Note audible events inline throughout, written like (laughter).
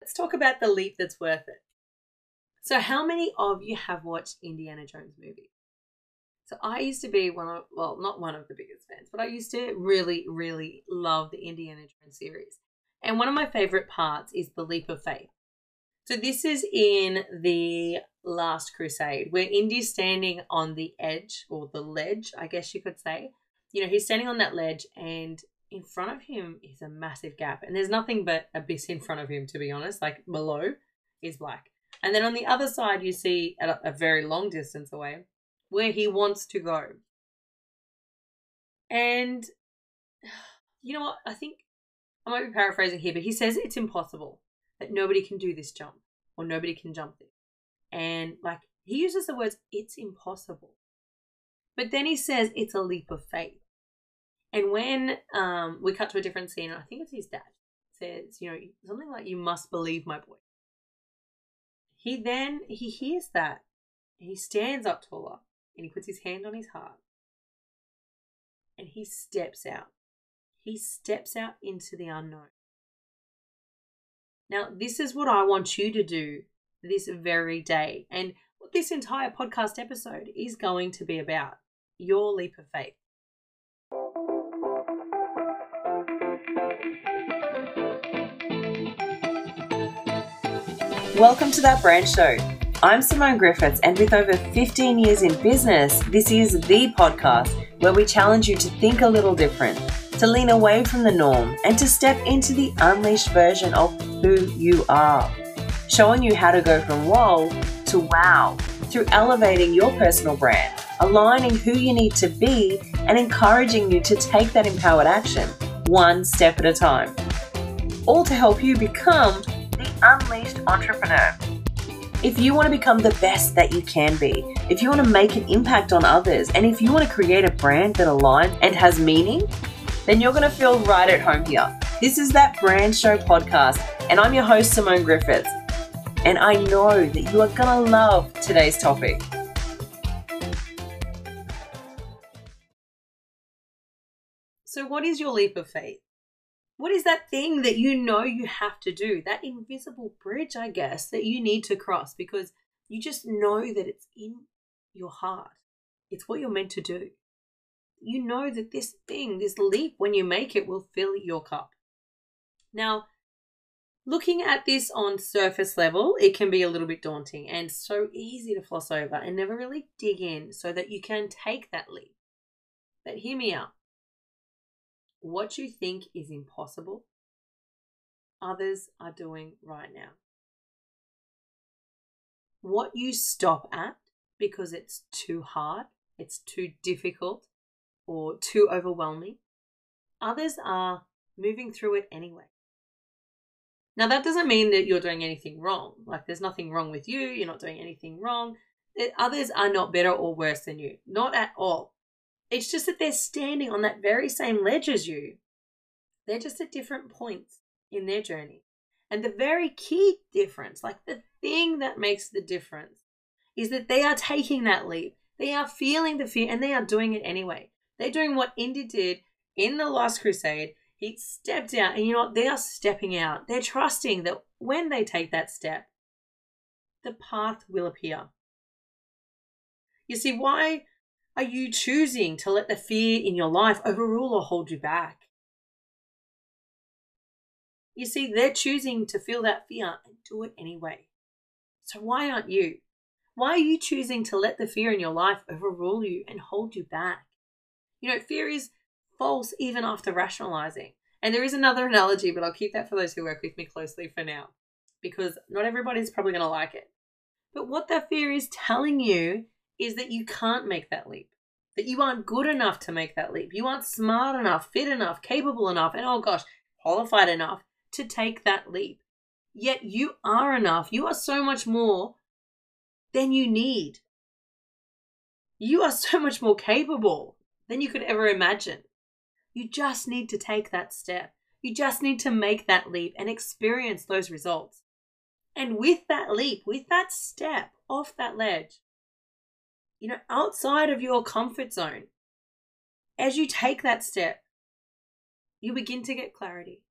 let's talk about the leap that's worth it. So, how many of you have watched Indiana Jones movies? So, I used to be one of, well, not one of the biggest fans, but I used to really, really love the Indiana Jones series. And one of my favorite parts is the leap of faith. So, this is in the Last Crusade, where Indy's standing on the edge or the ledge, I guess you could say. You know, he's standing on that ledge, and in front of him is a massive gap, and there's nothing but abyss in front of him, to be honest. Like below is black. And then on the other side, you see at a, a very long distance away where he wants to go. And (sighs) you know what? I think I might be paraphrasing here, but he says it's impossible that nobody can do this jump or nobody can jump this. And like he uses the words, it's impossible. But then he says it's a leap of faith. And when um, we cut to a different scene, I think it's his dad says, you know, something like, "You must believe my boy." He then he hears that, he stands up taller, and he puts his hand on his heart, and he steps out. He steps out into the unknown. Now, this is what I want you to do this very day, and what this entire podcast episode is going to be about your leap of faith. Welcome to That Brand Show. I'm Simone Griffiths, and with over 15 years in business, this is the podcast where we challenge you to think a little different, to lean away from the norm, and to step into the unleashed version of who you are. Showing you how to go from whoa to wow through elevating your personal brand, aligning who you need to be, and encouraging you to take that empowered action one step at a time. All to help you become unleashed entrepreneur. If you want to become the best that you can be, if you want to make an impact on others, and if you want to create a brand that aligns and has meaning, then you're going to feel right at home here. This is that Brand Show podcast, and I'm your host, Simone Griffiths. And I know that you are going to love today's topic. So, what is your leap of faith? What is that thing that you know you have to do? That invisible bridge, I guess, that you need to cross because you just know that it's in your heart. It's what you're meant to do. You know that this thing, this leap, when you make it, will fill your cup. Now, looking at this on surface level, it can be a little bit daunting and so easy to floss over and never really dig in so that you can take that leap. But hear me out. What you think is impossible, others are doing right now. What you stop at because it's too hard, it's too difficult, or too overwhelming, others are moving through it anyway. Now, that doesn't mean that you're doing anything wrong. Like, there's nothing wrong with you, you're not doing anything wrong. Others are not better or worse than you. Not at all. It's just that they're standing on that very same ledge as you. They're just at different points in their journey. And the very key difference, like the thing that makes the difference, is that they are taking that leap. They are feeling the fear and they are doing it anyway. They're doing what Indy did in the Last Crusade. He stepped out, and you know what? They are stepping out. They're trusting that when they take that step, the path will appear. You see, why are you choosing to let the fear in your life overrule or hold you back? You see, they're choosing to feel that fear and do it anyway. So why aren't you? Why are you choosing to let the fear in your life overrule you and hold you back? You know, fear is false even after rationalizing. And there is another analogy, but I'll keep that for those who work with me closely for now, because not everybody's probably going to like it. But what that fear is telling you is that you can't make that leap. That you aren't good enough to make that leap. You aren't smart enough, fit enough, capable enough, and oh gosh, qualified enough to take that leap. Yet you are enough. You are so much more than you need. You are so much more capable than you could ever imagine. You just need to take that step. You just need to make that leap and experience those results. And with that leap, with that step off that ledge, you know, outside of your comfort zone. As you take that step, you begin to get clarity.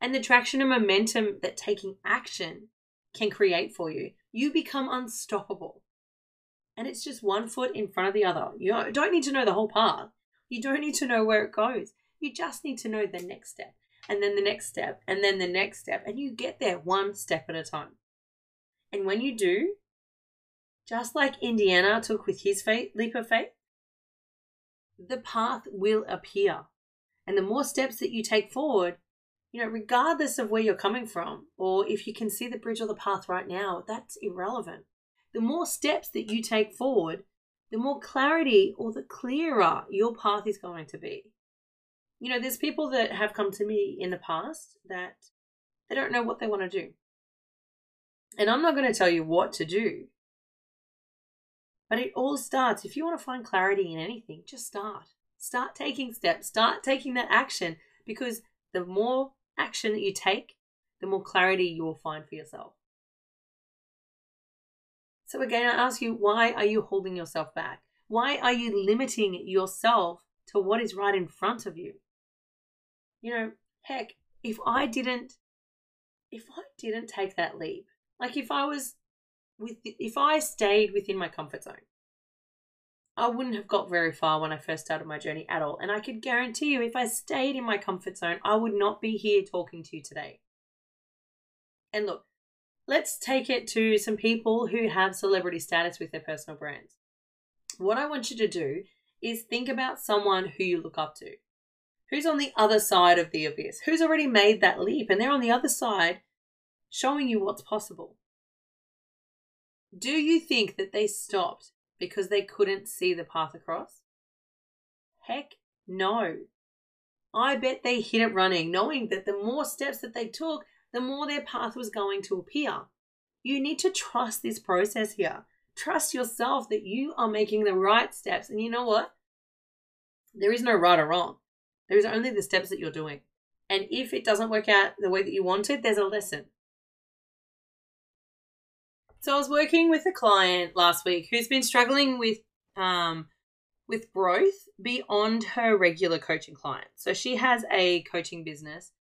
and the traction and momentum that taking action can create for you, you become unstoppable. And it's just one foot in front of the other. You don't need to know the whole path. You don't need to know where it goes. You just need to know the next step, and then the next step, and then the next step. And you get there one step at a time. And when you do, just like Indiana took with his faith, leap of faith, the path will appear. And the more steps that you take forward, you know, regardless of where you're coming from, or if you can see the bridge or the path right now, that's irrelevant. The more steps that you take forward, the more clarity or the clearer your path is going to be. You know, there's people that have come to me in the past that they don't know what they want to do. And I'm not going to tell you what to do. But it all starts, if you want to find clarity in anything, just start. Start taking steps, start taking that action because the more action that you take, the more clarity you will find for yourself. So, again, I ask you, why are you holding yourself back? Why are you limiting yourself to what is right in front of you? You know, heck, if I didn't, if I didn't take that leap, like if I was with, if I stayed within my comfort zone, I wouldn't have got very far when I first started my journey at all. And I could guarantee you, if I stayed in my comfort zone, I would not be here talking to you today. And look, let's take it to some people who have celebrity status with their personal brands. What I want you to do is think about someone who you look up to. Who's on the other side of the abyss? Who's already made that leap and they're on the other side showing you what's possible? Do you think that they stopped because they couldn't see the path across? Heck no. I bet they hit it running, knowing that the more steps that they took, the more their path was going to appear. You need to trust this process here. Trust yourself that you are making the right steps. And you know what? There is no right or wrong. There is only the steps that you're doing. And if it doesn't work out the way that you wanted, there's a lesson. So I was working with a client last week who's been struggling with um, with growth beyond her regular coaching clients. So she has a coaching business,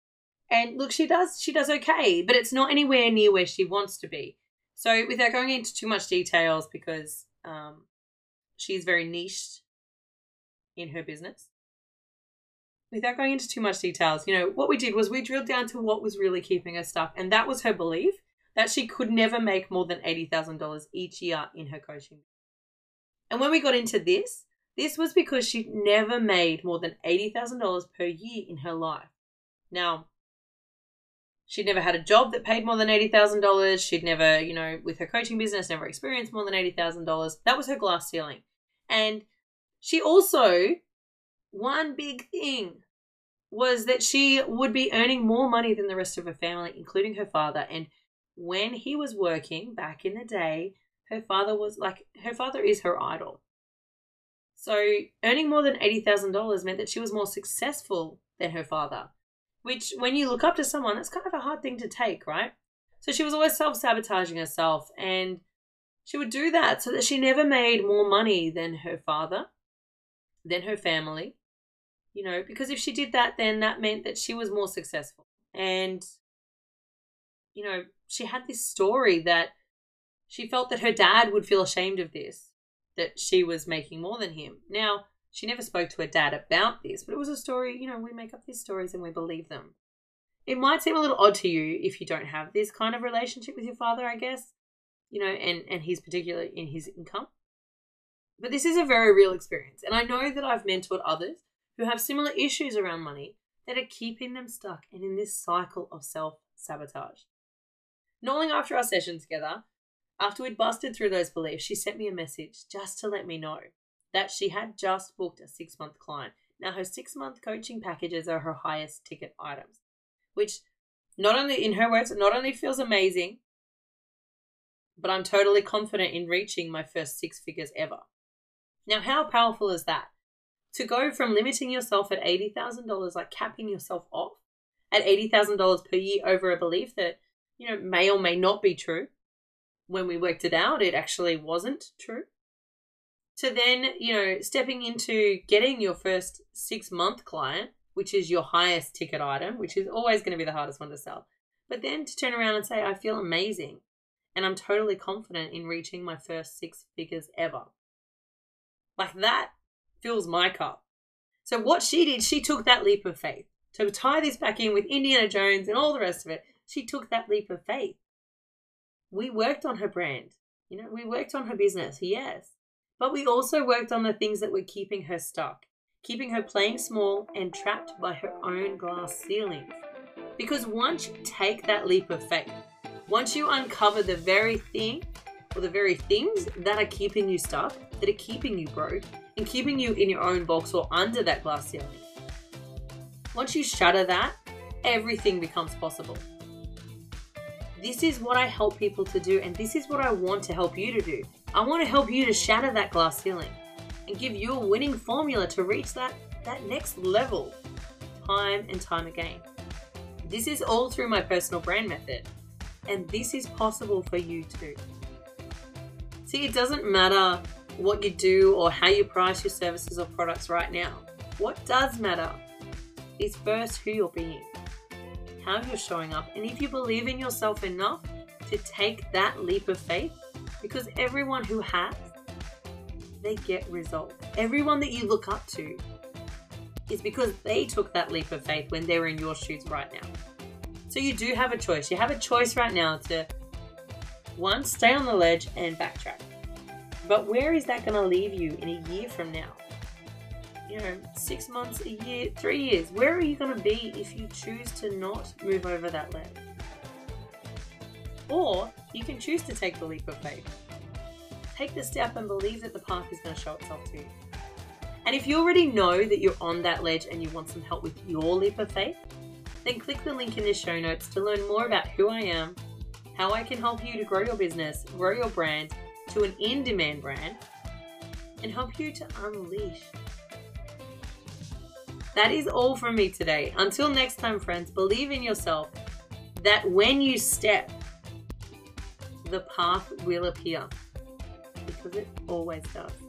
and look, she does she does okay, but it's not anywhere near where she wants to be. So without going into too much details, because um, she's very niched in her business. Without going into too much details, you know, what we did was we drilled down to what was really keeping her stuck, and that was her belief that she could never make more than $80,000 each year in her coaching. And when we got into this, this was because she'd never made more than $80,000 per year in her life. Now, she'd never had a job that paid more than $80,000. She'd never, you know, with her coaching business, never experienced more than $80,000. That was her glass ceiling. And she also, one big thing was that she would be earning more money than the rest of her family, including her father. And when he was working back in the day, her father was like, her father is her idol. So earning more than $80,000 meant that she was more successful than her father, which when you look up to someone, that's kind of a hard thing to take, right? So she was always self sabotaging herself and she would do that so that she never made more money than her father, than her family, you know, because if she did that, then that meant that she was more successful. And, you know, she had this story that she felt that her dad would feel ashamed of this, that she was making more than him. Now, she never spoke to her dad about this, but it was a story, you know, we make up these stories and we believe them. It might seem a little odd to you if you don't have this kind of relationship with your father, I guess, you know, and, and he's particular in his income. But this is a very real experience. And I know that I've mentored others who have similar issues around money that are keeping them stuck and in this cycle of self sabotage. Long after our session together, after we'd busted through those beliefs, she sent me a message just to let me know that she had just booked a six month client. Now, her six month coaching packages are her highest ticket items, which not only, in her words, not only feels amazing, but I'm totally confident in reaching my first six figures ever. Now, how powerful is that? To go from limiting yourself at $80,000, like capping yourself off at $80,000 per year over a belief that you know, may or may not be true. When we worked it out, it actually wasn't true. To then, you know, stepping into getting your first six month client which is your highest ticket item, which is always going to be the hardest one to sell. But then to turn around and say, I feel amazing and I'm totally confident in reaching my first six figures ever. Like that fills my cup. So what she did, she took that leap of faith. To tie this back in with Indiana Jones and all the rest of it, she took that leap of faith. We worked on her brand. You know, we worked on her business, yes. But we also worked on the things that were keeping her stuck, keeping her playing small and trapped by her own glass ceilings. Because once you take that leap of faith, once you uncover the very thing or the very things that are keeping you stuck, that are keeping you broke, and keeping you in your own box or under that glass ceiling, once you shatter that, everything becomes possible. This is what I help people to do, and this is what I want to help you to do. I want to help you to shatter that glass ceiling and give you a winning formula to reach that, that next level time and time again. This is all through my personal brand method, and this is possible for you too. See, it doesn't matter what you do or how you price your services or products right now. What does matter is first who you're being, how you're showing up, and if you believe in yourself enough to take that leap of faith, because everyone who has, they get results. Everyone that you look up to is because they took that leap of faith when they were in your shoes right now. So you do have a choice. You have a choice right now to one, stay on the ledge and backtrack. But where is that going to leave you in a year from now? You know, six months, a year, three years. Where are you going to be if you choose to not move over that ledge? Or you can choose to take the leap of faith. Take the step and believe that the path is going to show itself to you. And if you already know that you're on that ledge and you want some help with your leap of faith, then click the link in the show notes to learn more about who I am, how I can help you to grow your business, grow your brand to an in demand brand, and help you to unleash. That is all from me today. Until next time, friends, believe in yourself that when you step, the path will appear because it always does.